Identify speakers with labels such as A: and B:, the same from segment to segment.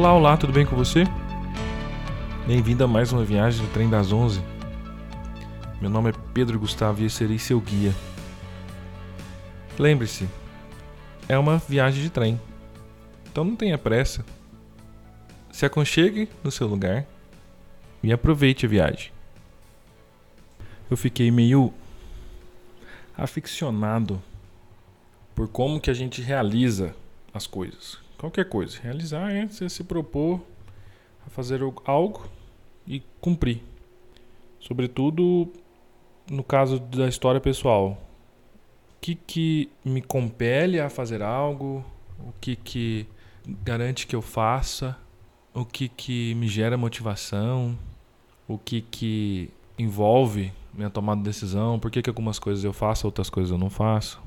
A: Olá, olá, tudo bem com você? Bem-vindo a mais uma viagem do Trem das Onze. Meu nome é Pedro Gustavo e eu serei seu guia. Lembre-se, é uma viagem de trem, então não tenha pressa. Se aconchegue no seu lugar e aproveite a viagem. Eu fiquei meio aficionado por como que a gente realiza as coisas. Qualquer coisa. Realizar é você se propor a fazer algo e cumprir. Sobretudo no caso da história pessoal. O que, que me compele a fazer algo? O que, que garante que eu faça? O que, que me gera motivação? O que, que envolve minha tomada de decisão? Por que, que algumas coisas eu faço, outras coisas eu não faço?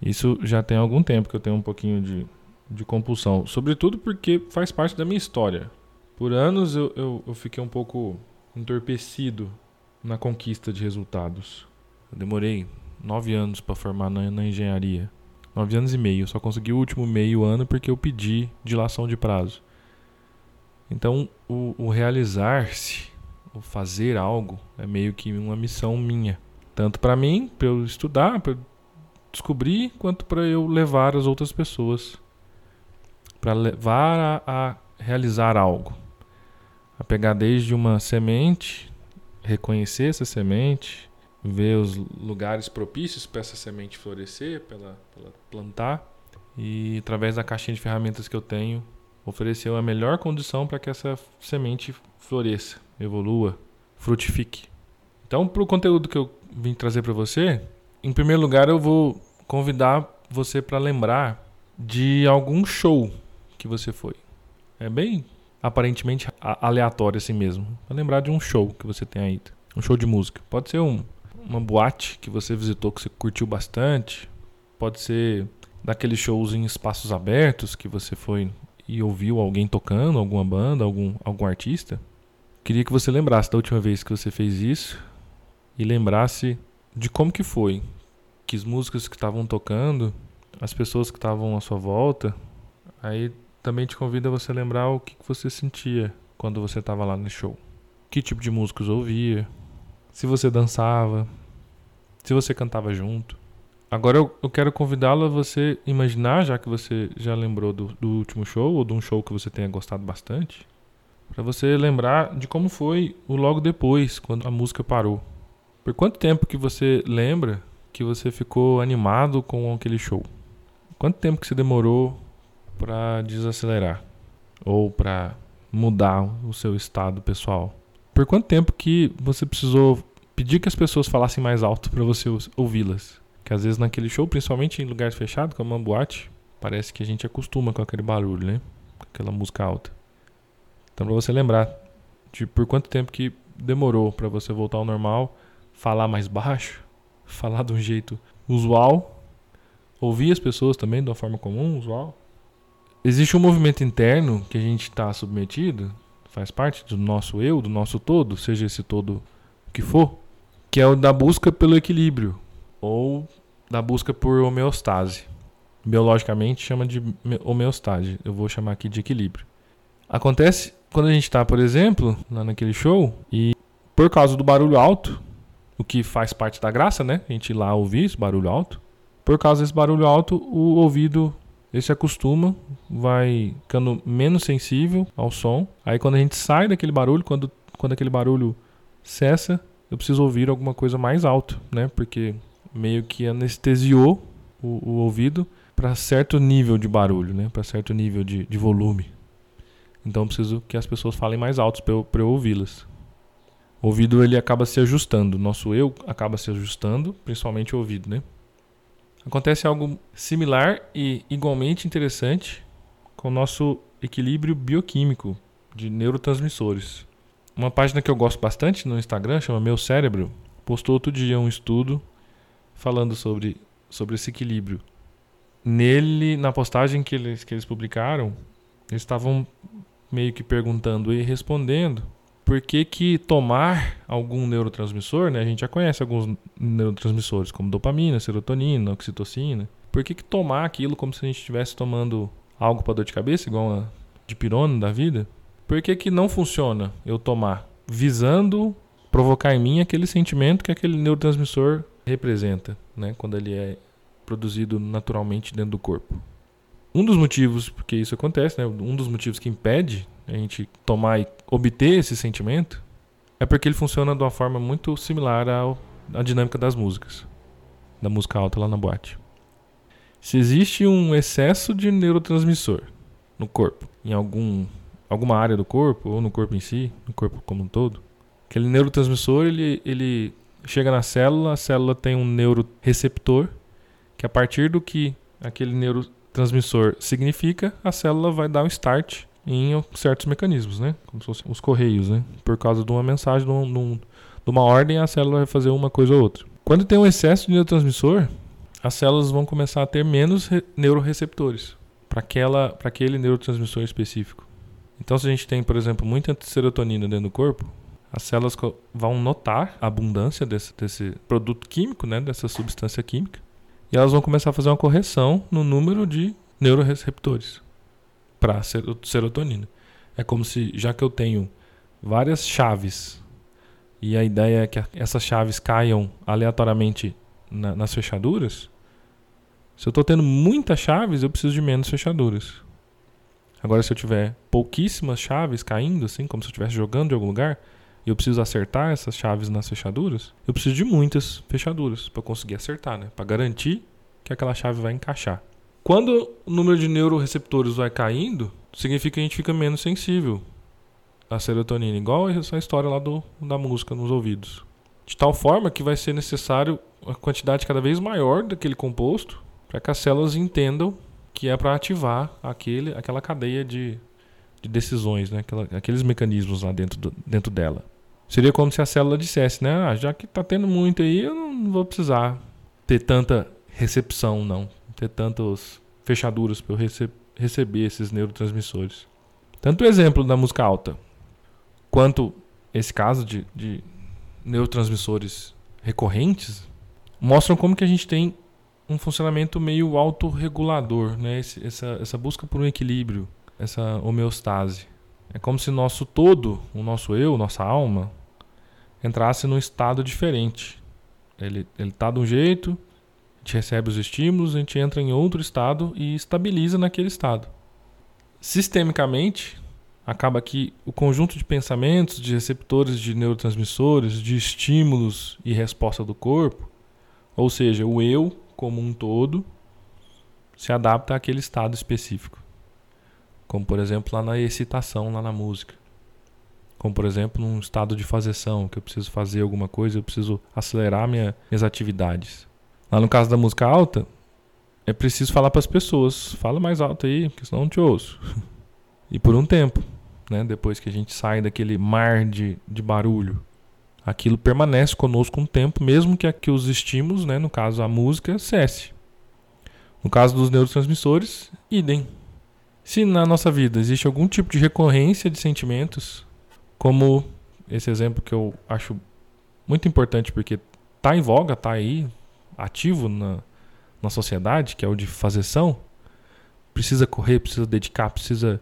A: Isso já tem algum tempo que eu tenho um pouquinho de, de compulsão. Sobretudo porque faz parte da minha história. Por anos eu, eu, eu fiquei um pouco entorpecido na conquista de resultados. Eu demorei nove anos para formar na, na, engenharia. Nove anos e meio. Só consegui o último meio ano porque eu pedi dilação de prazo. Então, o, o realizar-se, o fazer algo, é meio que uma missão minha. Tanto para mim, para eu estudar, para descobrir, quanto para eu levar as outras pessoas. Para levar a, a realizar algo. A pegar desde uma semente, reconhecer essa semente, ver os lugares propícios para essa semente florescer, para ela, plantar, e através da caixinha de ferramentas que eu tenho, oferecer a melhor condição para que essa semente floresça, evolua, frutifique. Então, para o conteúdo que eu vim trazer para você, em primeiro lugar, eu vou convidar você para lembrar de algum show que você foi. É bem aparentemente aleatório assim mesmo. Para lembrar de um show que você tenha ido. Um show de música. Pode ser um, uma boate que você visitou que você curtiu bastante. Pode ser daqueles shows em espaços abertos que você foi e ouviu alguém tocando, alguma banda, algum, algum artista. Queria que você lembrasse da última vez que você fez isso e lembrasse de como que foi, que as músicas que estavam tocando, as pessoas que estavam à sua volta. Aí também te convido a você lembrar o que você sentia quando você estava lá no show. Que tipo de músicas ouvia, se você dançava, se você cantava junto. Agora eu, eu quero convidá-lo a você imaginar, já que você já lembrou do, do último show ou de um show que você tenha gostado bastante, para você lembrar de como foi o logo depois, quando a música parou. Por quanto tempo que você lembra que você ficou animado com aquele show? Quanto tempo que você demorou para desacelerar ou para mudar o seu estado pessoal? Por quanto tempo que você precisou pedir que as pessoas falassem mais alto para você ouvi-las? Que às vezes naquele show, principalmente em lugares fechados, como uma boate, parece que a gente acostuma com aquele barulho, né? Com aquela música alta. Então, para você lembrar de por quanto tempo que demorou para você voltar ao normal, falar mais baixo, falar de um jeito usual, ouvir as pessoas também de uma forma comum, usual. Existe um movimento interno que a gente está submetido, faz parte do nosso eu, do nosso todo, seja esse todo que for, que é o da busca pelo equilíbrio ou da busca por homeostase. Biologicamente chama de homeostase, eu vou chamar aqui de equilíbrio. Acontece quando a gente está, por exemplo, lá naquele show e por causa do barulho alto, o que faz parte da graça, né? A gente ir lá ouvir esse barulho alto. Por causa desse barulho alto, o ouvido ele se acostuma, vai ficando menos sensível ao som. Aí quando a gente sai daquele barulho, quando, quando aquele barulho cessa, eu preciso ouvir alguma coisa mais alto, né? Porque meio que anestesiou o, o ouvido para certo nível de barulho, né? Para certo nível de, de volume. Então eu preciso que as pessoas falem mais alto para eu, eu ouvi-las. O ouvido ele acaba se ajustando, nosso eu acaba se ajustando, principalmente o ouvido, né? Acontece algo similar e igualmente interessante com o nosso equilíbrio bioquímico de neurotransmissores. Uma página que eu gosto bastante no Instagram, chama Meu Cérebro, postou outro dia um estudo falando sobre, sobre esse equilíbrio. Nele, na postagem que eles, que eles publicaram, eles estavam meio que perguntando e respondendo por que, que tomar algum neurotransmissor, né? A gente já conhece alguns neurotransmissores, como dopamina, serotonina, oxitocina. Por que, que tomar aquilo como se a gente estivesse tomando algo para dor de cabeça, igual a de pirona da vida, por que, que não funciona eu tomar visando provocar em mim aquele sentimento que aquele neurotransmissor representa, né, quando ele é produzido naturalmente dentro do corpo? Um dos motivos porque isso acontece, né, um dos motivos que impede a gente tomar e obter esse sentimento é porque ele funciona de uma forma muito similar ao, à dinâmica das músicas, da música alta lá na boate. Se existe um excesso de neurotransmissor no corpo, em algum, alguma área do corpo, ou no corpo em si, no corpo como um todo, aquele neurotransmissor ele, ele chega na célula, a célula tem um neuroreceptor, que a partir do que aquele neurotransmissor significa, a célula vai dar um start em certos mecanismos, né? Como se fossem os correios, né? Por causa de uma mensagem, de, um, de uma ordem, a célula vai fazer uma coisa ou outra. Quando tem um excesso de neurotransmissor, as células vão começar a ter menos neuroreceptores para aquele neurotransmissor específico. Então, se a gente tem, por exemplo, muita serotonina dentro do corpo, as células vão notar a abundância desse, desse produto químico, né, dessa substância química, e elas vão começar a fazer uma correção no número de neuroreceptores para serotonina. É como se, já que eu tenho várias chaves e a ideia é que essas chaves caiam aleatoriamente na, nas fechaduras, se eu estou tendo muitas chaves, eu preciso de menos fechaduras. Agora, se eu tiver pouquíssimas chaves caindo, assim, como se eu estivesse jogando de algum lugar, e eu preciso acertar essas chaves nas fechaduras, eu preciso de muitas fechaduras para conseguir acertar, né? Para garantir que aquela chave vai encaixar. Quando o número de neuroreceptores vai caindo, significa que a gente fica menos sensível à serotonina, igual essa história lá do, da música nos ouvidos. De tal forma que vai ser necessário uma quantidade cada vez maior daquele composto para que as células entendam que é para ativar aquele, aquela cadeia de, de decisões, né? Aquela, aqueles mecanismos lá dentro, do, dentro dela. Seria como se a célula dissesse, né? Ah, já que está tendo muito aí, eu não vou precisar ter tanta recepção, não. Ter tantas fechaduras para eu rece receber esses neurotransmissores. Tanto o exemplo da música alta, quanto esse caso de, de neurotransmissores recorrentes mostram como que a gente tem um funcionamento meio autorregulador, né? Esse, essa, essa busca por um equilíbrio, essa homeostase. É como se nosso todo, o nosso eu, nossa alma, entrasse num estado diferente. Ele está de um jeito, gente recebe os estímulos, a gente entra em outro estado e estabiliza naquele estado. Sistemicamente, acaba que o conjunto de pensamentos, de receptores de neurotransmissores, de estímulos e resposta do corpo, ou seja, o eu como um todo, se adapta àquele estado específico. Como, por exemplo, lá na excitação, lá na música. Como, por exemplo, num estado de fazeção, que eu preciso fazer alguma coisa, eu preciso acelerar minha, minhas atividades. Lá no caso da música alta, é preciso falar para as pessoas: fala mais alto aí, porque senão não te ouço. e por um tempo né? Depois que a gente sai daquele mar de, de barulho. Aquilo permanece conosco um tempo, mesmo que, que os estímulos, né? no caso a música, cesse. No caso dos neurotransmissores, idem. Se na nossa vida existe algum tipo de recorrência de sentimentos, como esse exemplo que eu acho muito importante porque está em voga, está aí ativo na, na sociedade, que é o de fazeção, precisa correr, precisa dedicar, precisa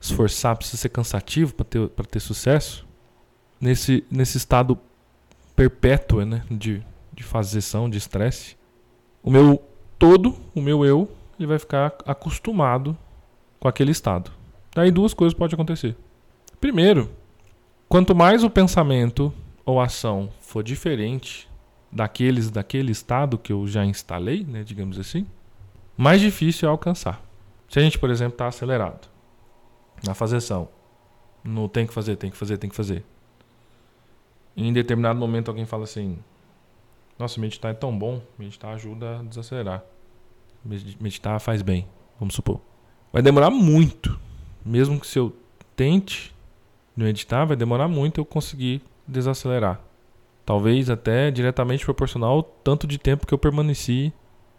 A: esforçar, precisa ser cansativo para ter, ter sucesso, nesse, nesse estado perpétuo né, de, de fazeção, de estresse, o meu todo, o meu eu, ele vai ficar acostumado com aquele estado. Daí duas coisas podem acontecer. Primeiro, quanto mais o pensamento ou ação for diferente daqueles daquele estado que eu já instalei, né, digamos assim, mais difícil é alcançar. Se a gente, por exemplo, está acelerado, na fazeção. No tem que fazer, tem que fazer, tem que fazer. E em determinado momento alguém fala assim: Nossa, meditar é tão bom, meditar ajuda a desacelerar. Meditar faz bem, vamos supor. Vai demorar muito. Mesmo que se eu tente meditar, vai demorar muito eu conseguir desacelerar. Talvez até diretamente proporcional ao tanto de tempo que eu permaneci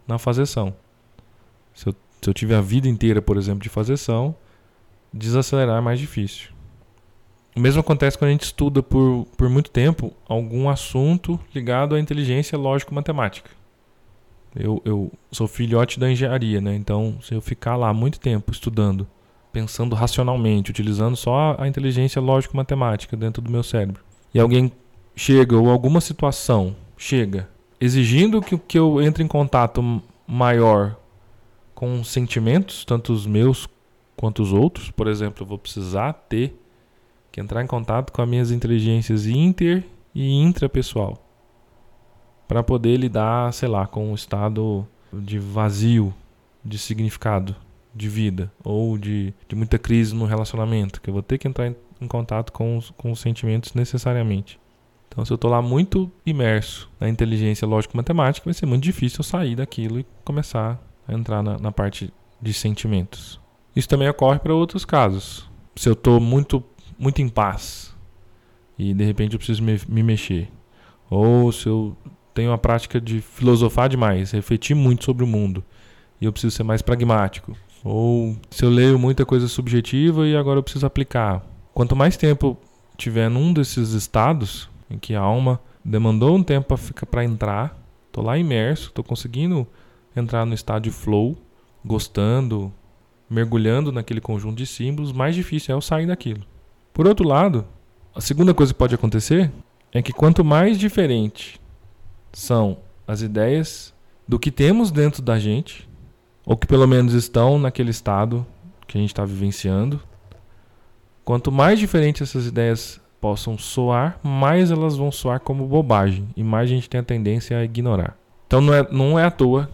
A: na fazeção. Se eu, se eu tiver a vida inteira, por exemplo, de fazeção, desacelerar é mais difícil. O mesmo acontece quando a gente estuda por, por muito tempo algum assunto ligado à inteligência lógico-matemática. Eu, eu sou filhote da engenharia, né? Então, se eu ficar lá muito tempo estudando pensando racionalmente, utilizando só a inteligência lógico-matemática dentro do meu cérebro, e alguém chega, ou alguma situação chega, exigindo que, que eu entre em contato maior com sentimentos, tanto os meus quanto os outros, por exemplo, eu vou precisar ter que entrar em contato com as minhas inteligências inter e intrapessoal para poder lidar, sei lá, com um estado de vazio de significado de vida ou de, de muita crise no relacionamento, que eu vou ter que entrar em, em contato com os, com os sentimentos necessariamente. Então, se eu estou lá muito imerso na inteligência lógico-matemática, vai ser muito difícil eu sair daquilo e começar a entrar na, na parte de sentimentos. Isso também ocorre para outros casos. Se eu estou muito, muito em paz e de repente eu preciso me, me mexer, ou se eu tenho a prática de filosofar demais, refletir muito sobre o mundo e eu preciso ser mais pragmático. Ou se eu leio muita coisa subjetiva e agora eu preciso aplicar. Quanto mais tempo tiver num desses estados em que a alma demandou um tempo para entrar, tô lá imerso, tô conseguindo entrar no estado de flow, gostando, mergulhando naquele conjunto de símbolos, mais difícil é eu sair daquilo. Por outro lado, a segunda coisa que pode acontecer é que quanto mais diferente são as ideias do que temos dentro da gente, ou que pelo menos estão naquele estado que a gente está vivenciando. Quanto mais diferentes essas ideias possam soar, mais elas vão soar como bobagem e mais a gente tem a tendência a ignorar. Então não é, não é à toa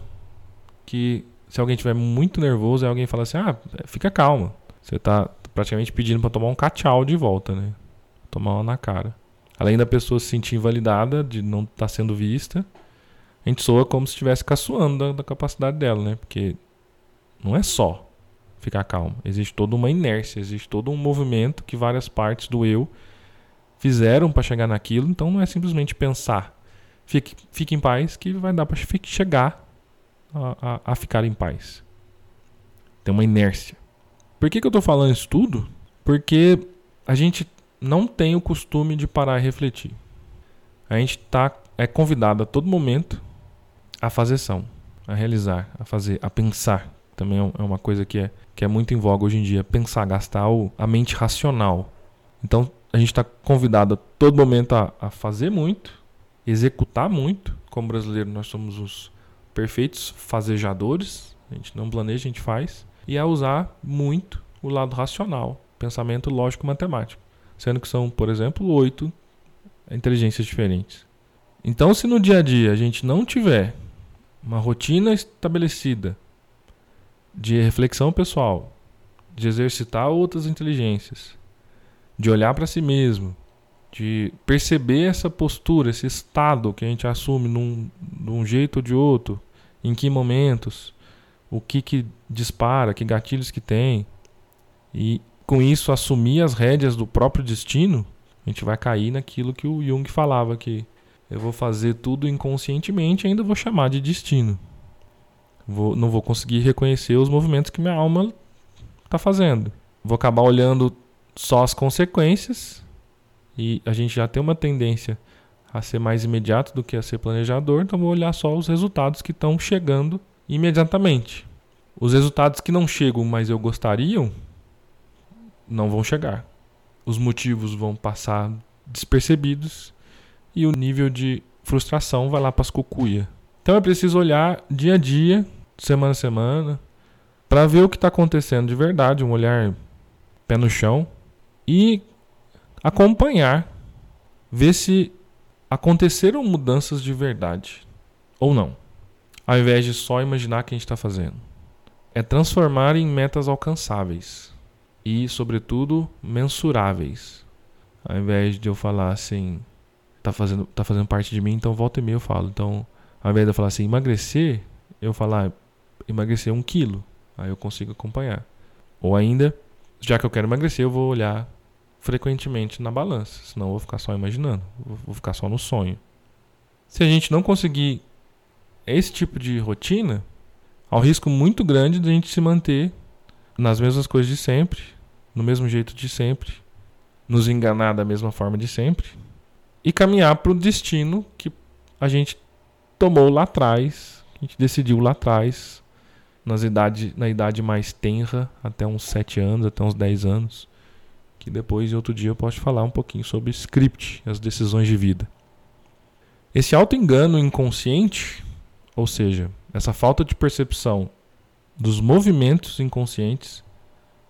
A: que se alguém estiver muito nervoso, alguém fala assim: ah, fica calma. Você está praticamente pedindo para tomar um cachau de volta, né? Tomar uma na cara. Além da pessoa se sentir invalidada, de não estar tá sendo vista, a gente soa como se estivesse caçoando da, da capacidade dela, né? Porque não é só ficar calmo. Existe toda uma inércia, existe todo um movimento que várias partes do eu fizeram para chegar naquilo. Então não é simplesmente pensar, fique, fique em paz, que vai dar para chegar a, a, a, ficar em paz. Tem uma inércia. Por que, que eu estou falando isso tudo? Porque a gente não tem o costume de parar e refletir. A gente tá, é convidado a todo momento a fazer ação, a realizar, a fazer, a pensar. Também é, é uma coisa que é, que é muito em voga hoje em dia. Pensar, gastar o, a mente racional. Então a gente está convidado a todo momento a, a fazer muito, executar muito. Como brasileiro, nós somos os perfeitos fazejadores. A gente não planeja, a gente faz. E a usar muito o lado racional, pensamento lógico-matemático sendo que são, por exemplo, oito inteligências diferentes. Então, se no dia a dia a gente não tiver uma rotina estabelecida de reflexão pessoal, de exercitar outras inteligências, de olhar para si mesmo, de perceber essa postura, esse estado que a gente assume num, de um jeito ou de outro, em que momentos, o que, que dispara, que gatilhos que tem, e com isso assumir as rédeas do próprio destino, a gente vai cair naquilo que o Jung falava que eu vou fazer tudo inconscientemente e ainda vou chamar de destino. Vou, não vou conseguir reconhecer os movimentos que minha alma está fazendo. Vou acabar olhando só as consequências e a gente já tem uma tendência a ser mais imediato do que a ser planejador, então vou olhar só os resultados que estão chegando imediatamente. Os resultados que não chegam, mas eu gostariam, não vão chegar. Os motivos vão passar despercebidos e o nível de frustração vai lá para as cucuia. Então é preciso olhar dia a dia, semana a semana, para ver o que está acontecendo de verdade, um olhar pé no chão e acompanhar, ver se aconteceram mudanças de verdade ou não, ao invés de só imaginar que a gente está fazendo. É transformar em metas alcançáveis e, sobretudo, mensuráveis. Ao invés de eu falar assim, tá fazendo, tá fazendo parte de mim, então volta e meia eu falo. Então, ao invés de eu falar assim, emagrecer, eu falar, emagrecer um quilo. Aí eu consigo acompanhar. Ou ainda, já que eu quero emagrecer, eu vou olhar frequentemente na balança. Senão eu vou ficar só imaginando. Vou ficar só no sonho. Se a gente não conseguir esse tipo de rotina, há um risco muito grande de a gente se manter nas mesmas coisas de sempre, no mesmo jeito de sempre, nos enganar da mesma forma de sempre e caminhar para o destino que a gente tomou lá atrás, que a gente decidiu lá atrás, nas idade, na idade mais tenra, até uns 7 anos, até uns 10 anos. Que depois, outro dia, eu posso falar um pouquinho sobre script, as decisões de vida. Esse auto-engano inconsciente, ou seja, essa falta de percepção dos movimentos inconscientes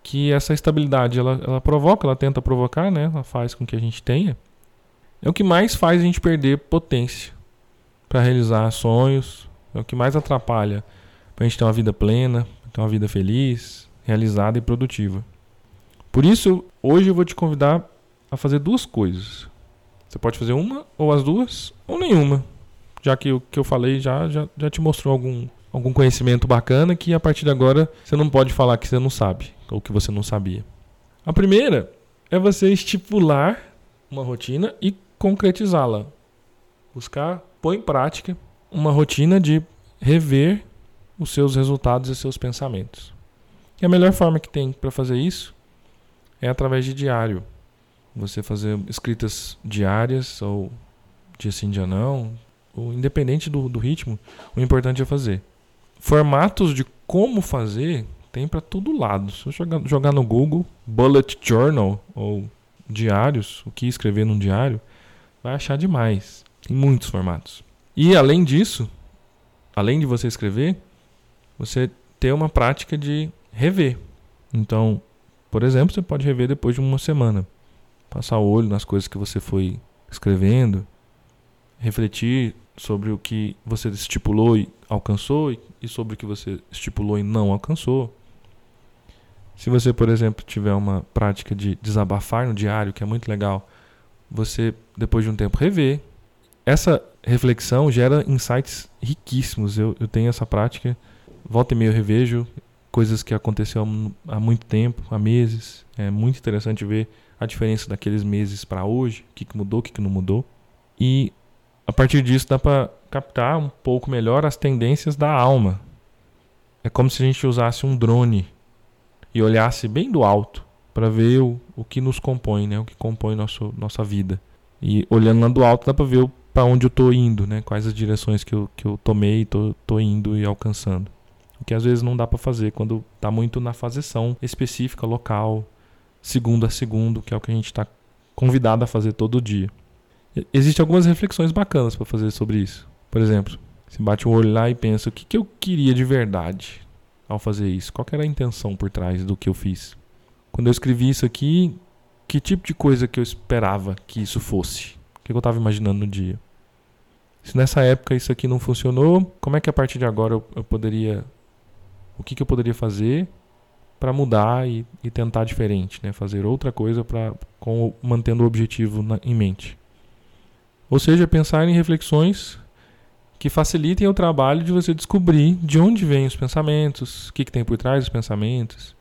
A: que essa estabilidade ela, ela provoca, ela tenta provocar, né? Ela faz com que a gente tenha. É o que mais faz a gente perder potência para realizar sonhos, é o que mais atrapalha para a gente ter uma vida plena, ter uma vida feliz, realizada e produtiva. Por isso, hoje eu vou te convidar a fazer duas coisas. Você pode fazer uma, ou as duas, ou nenhuma. Já que o que eu falei já, já, já te mostrou algum, algum conhecimento bacana que a partir de agora você não pode falar que você não sabe ou que você não sabia. A primeira é você estipular uma rotina e concretizá-la. Buscar, pôr em prática uma rotina de rever os seus resultados e seus pensamentos. E a melhor forma que tem para fazer isso é através de diário. Você fazer escritas diárias ou dia sim, dia não, ou independente do, do ritmo, o importante é fazer. Formatos de como fazer tem para todo lado. Se eu jogar, jogar no Google Bullet Journal ou diários, o que escrever num diário, vai achar demais. Em muitos formatos. E além disso, além de você escrever, você ter uma prática de rever. Então, por exemplo, você pode rever depois de uma semana. Passar o olho nas coisas que você foi escrevendo, refletir sobre o que você estipulou e alcançou e sobre o que você estipulou e não alcançou. Se você, por exemplo, tiver uma prática de desabafar no diário, que é muito legal, você, depois de um tempo, rever. Essa reflexão gera insights riquíssimos. Eu, eu tenho essa prática, volta e meia eu revejo coisas que aconteceu há muito tempo, há meses. É muito interessante ver a diferença daqueles meses para hoje, o que, mudou, o que, que não mudou. E a partir disso dá para captar um pouco melhor as tendências da alma. É como se a gente usasse um drone e olhasse bem do alto para ver o, o que nos compõe, né? O que compõe nosso, nossa vida. E olhando lá do alto dá para ver para onde eu estou indo, né? Quais as direções que eu, que eu tomei e tô indo e alcançando. O que às vezes não dá para fazer quando está muito na faseção específica, local, segundo a segundo, que é o que a gente está convidado a fazer todo dia. Existem algumas reflexões bacanas para fazer sobre isso. Por exemplo, você bate o olho lá e pensa: o que, que eu queria de verdade ao fazer isso? Qual era a intenção por trás do que eu fiz? Quando eu escrevi isso aqui, que tipo de coisa que eu esperava que isso fosse? O que eu estava imaginando no dia? Se nessa época isso aqui não funcionou, como é que a partir de agora eu, eu poderia. O que, que eu poderia fazer para mudar e, e, tentar diferente, né? fazer outra coisa pra, com, mantendo o objetivo na, em mente? Ou seja, pensar em reflexões que facilitem o trabalho de você descobrir de onde vêm os pensamentos, o que, que tem por trás dos pensamentos,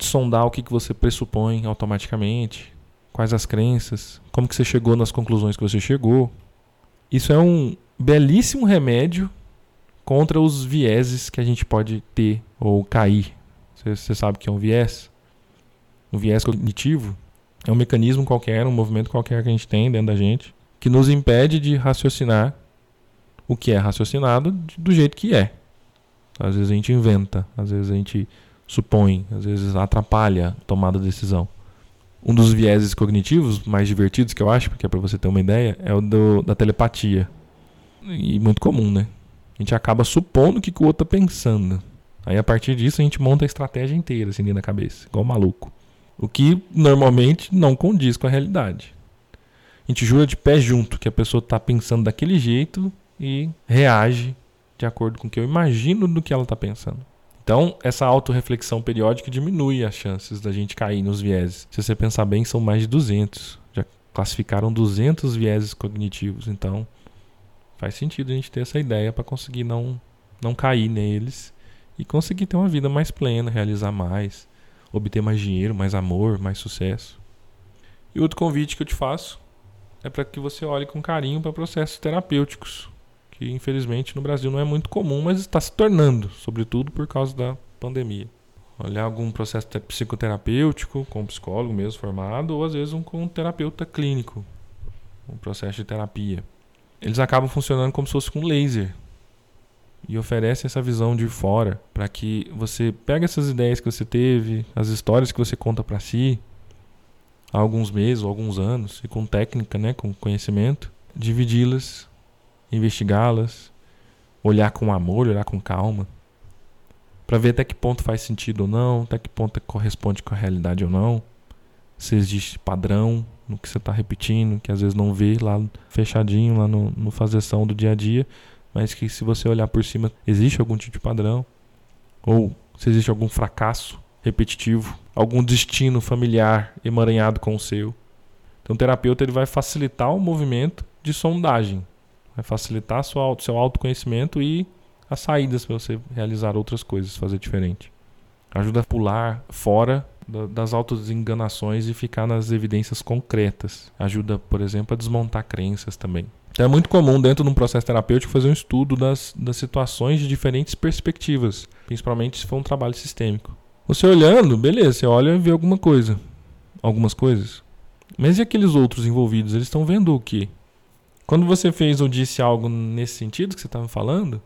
A: sondar o que, que você pressupõe automaticamente, quais as crenças, como que você chegou nas conclusões que você chegou. Isso é um belíssimo remédio contra os vieses que a gente pode ter ou cair. Você, sabe que é um viés? O viés cognitivo é um mecanismo qualquer, um movimento qualquer que a gente tem dentro da gente, que nos impede de raciocinar o que é raciocinado do jeito que é. Às vezes a gente inventa, às vezes a gente supõe, às vezes atrapalha a tomada de decisão. Um dos vieses cognitivos mais divertidos que eu acho, porque é para você ter uma ideia, é o do, da telepatia. E muito comum, né? A gente acaba supondo o que, que o outro tá pensando. Aí a partir disso a gente monta a estratégia inteira assim dentro da cabeça, igual maluco. O que normalmente não condiz com a realidade. A gente jura de pé junto que a pessoa está pensando daquele jeito e reage de acordo com o que eu imagino do que ela está pensando. Então, essa autorreflexão periódica diminui as chances da gente cair nos vieses. Se você pensar bem, são mais de 200. Já classificaram 200 vieses cognitivos. Então, faz sentido a gente ter essa ideia para conseguir não, não cair neles e conseguir ter uma vida mais plena, realizar mais, obter mais dinheiro, mais amor, mais sucesso. E outro convite que eu te faço é para que você olhe com carinho para processos terapêuticos que infelizmente no Brasil não é muito comum, mas está se tornando, sobretudo por causa da pandemia. Olhar algum processo psicoterapêutico, com um psicólogo mesmo formado, ou às vezes um com um terapeuta clínico, um processo de terapia. Eles acabam funcionando como se fosse com laser. e oferece essa visão de fora para que você pegue essas ideias que você teve, as histórias que você conta para si há alguns meses alguns anos e com técnica, né, com conhecimento, dividi-las, investigá-las, olhar com amor, olhar com calma, para ver até que ponto faz sentido ou não, até que ponto corresponde com a realidade ou não, se existe padrão no que você está repetindo, que às vezes não vê lá fechadinho lá no, no fazeção do dia a dia, mas que se você olhar por cima existe algum tipo de padrão ou se existe algum fracasso repetitivo, algum destino familiar emaranhado com o seu. Então o terapeuta ele vai facilitar o movimento de sondagem, vai facilitar sua, seu autoconhecimento e as saídas para você realizar outras coisas, fazer diferente. Ajuda a pular fora das enganações e ficar nas evidências concretas. Ajuda, por exemplo, a desmontar crenças também. Então é muito comum dentro de um processo terapêutico fazer um estudo das, das situações de diferentes perspectivas, principalmente se for um trabalho sistêmico. Você olhando, beleza, você olha e vê alguma coisa, algumas coisas. Mas e aqueles outros envolvidos, eles estão vendo o quê? Quando você fez ou disse algo nesse sentido que você estava falando,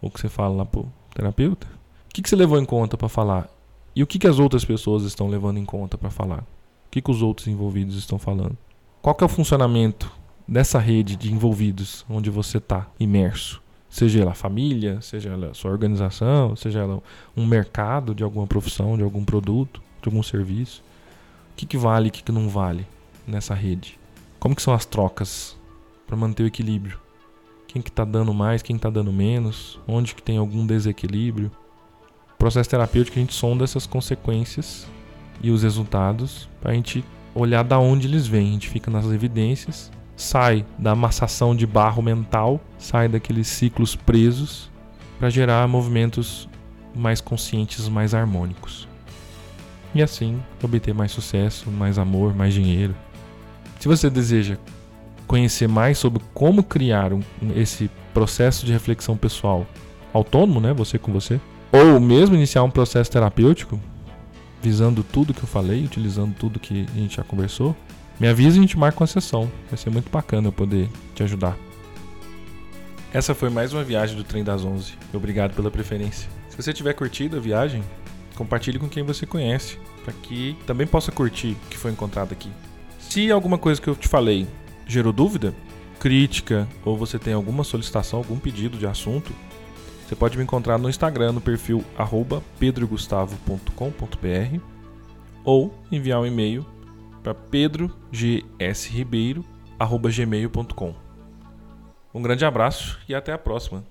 A: ou que você fala lá pro terapeuta, o que, que você levou em conta para falar? E o que, que as outras pessoas estão levando em conta para falar? O que, que os outros envolvidos estão falando? Qual que é o funcionamento dessa rede de envolvidos onde você está imerso? Seja ela família, seja ela sua organização, seja ela um mercado de alguma profissão, de algum produto, de algum serviço. O que, que vale e o que, que não vale nessa rede? Como que são as trocas para manter o equilíbrio? Quem que está dando mais, quem está dando menos? Onde que tem algum desequilíbrio? Processo terapêutico a gente sonda essas consequências e os resultados para a gente olhar da onde eles vêm. A gente fica nas evidências, sai da amassação de barro mental, sai daqueles ciclos presos para gerar movimentos mais conscientes, mais harmônicos. E assim obter mais sucesso, mais amor, mais dinheiro. Se você deseja conhecer mais sobre como criar um, esse processo de reflexão pessoal autônomo, né, você com você, ou mesmo iniciar um processo terapêutico, visando tudo que eu falei, utilizando tudo que a gente já conversou, me avisa e a gente marca uma sessão. Vai ser muito bacana eu poder te ajudar. Essa foi mais uma viagem do Trem das 11. Obrigado pela preferência. Se você tiver curtido a viagem, compartilhe com quem você conhece, para que também possa curtir o que foi encontrado aqui. Se alguma coisa que eu te falei gerou dúvida, crítica ou você tem alguma solicitação, algum pedido de assunto, você pode me encontrar no Instagram no perfil pedrogustavo.com.br ou enviar um e-mail para pedrogsribeiro.gmail.com. Um grande abraço e até a próxima.